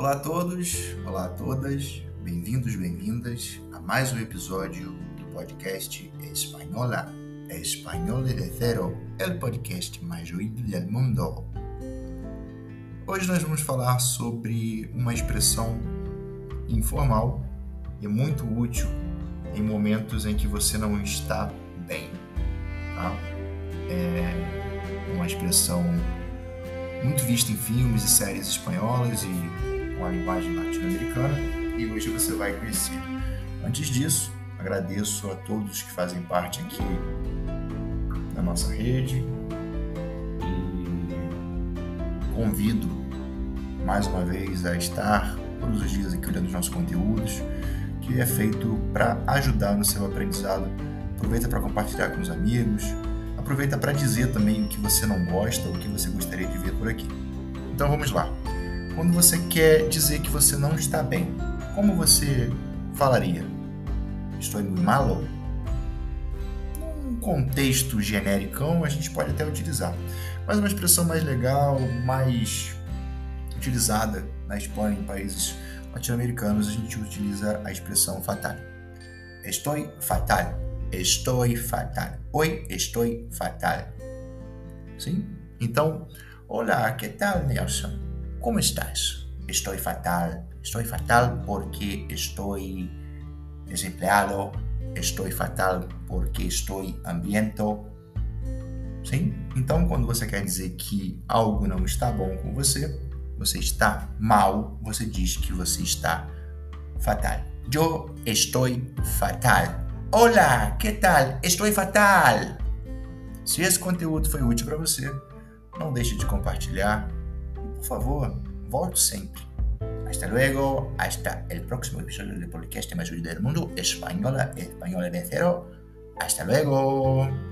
Olá a todos, olá a todas, bem-vindos, bem-vindas a mais um episódio do podcast Espanhola, Espanhol de Cero, o podcast mais ouvido do mundo. Hoje nós vamos falar sobre uma expressão informal e muito útil em momentos em que você não está bem. Tá? É uma expressão muito vista em filmes e séries espanholas e com a linguagem latino-americana e hoje você vai conhecer. Antes disso, agradeço a todos que fazem parte aqui da nossa rede e convido mais uma vez a estar todos os dias aqui olhando os nossos conteúdos, que é feito para ajudar no seu aprendizado. Aproveita para compartilhar com os amigos, aproveita para dizer também o que você não gosta ou o que você gostaria de ver por aqui. Então vamos lá. Quando você quer dizer que você não está bem, como você falaria? Estou muito malo? Num contexto genericão, a gente pode até utilizar, mas uma expressão mais legal, mais utilizada na Espanha, em países latino-americanos, a gente utiliza a expressão fatal. Estou fatal. Estou fatal. Oi, estou fatal. Sim? Então, olá, que tal, Nelson? ¿Cómo estás? Estoy fatal. Estoy fatal porque estoy desempleado. Estoy fatal porque estou hambriento. Sim? Então, quando você quer dizer que algo não está bom com você, você está mal, você diz que você está fatal. Eu estou fatal. Olá, que tal? Estou fatal. Se esse conteúdo foi útil para você, não deixe de compartilhar por favor, volte. Hasta luego, hasta el próximo episodio del podcast más útil del mundo, Española, Española de Cero. Hasta luego.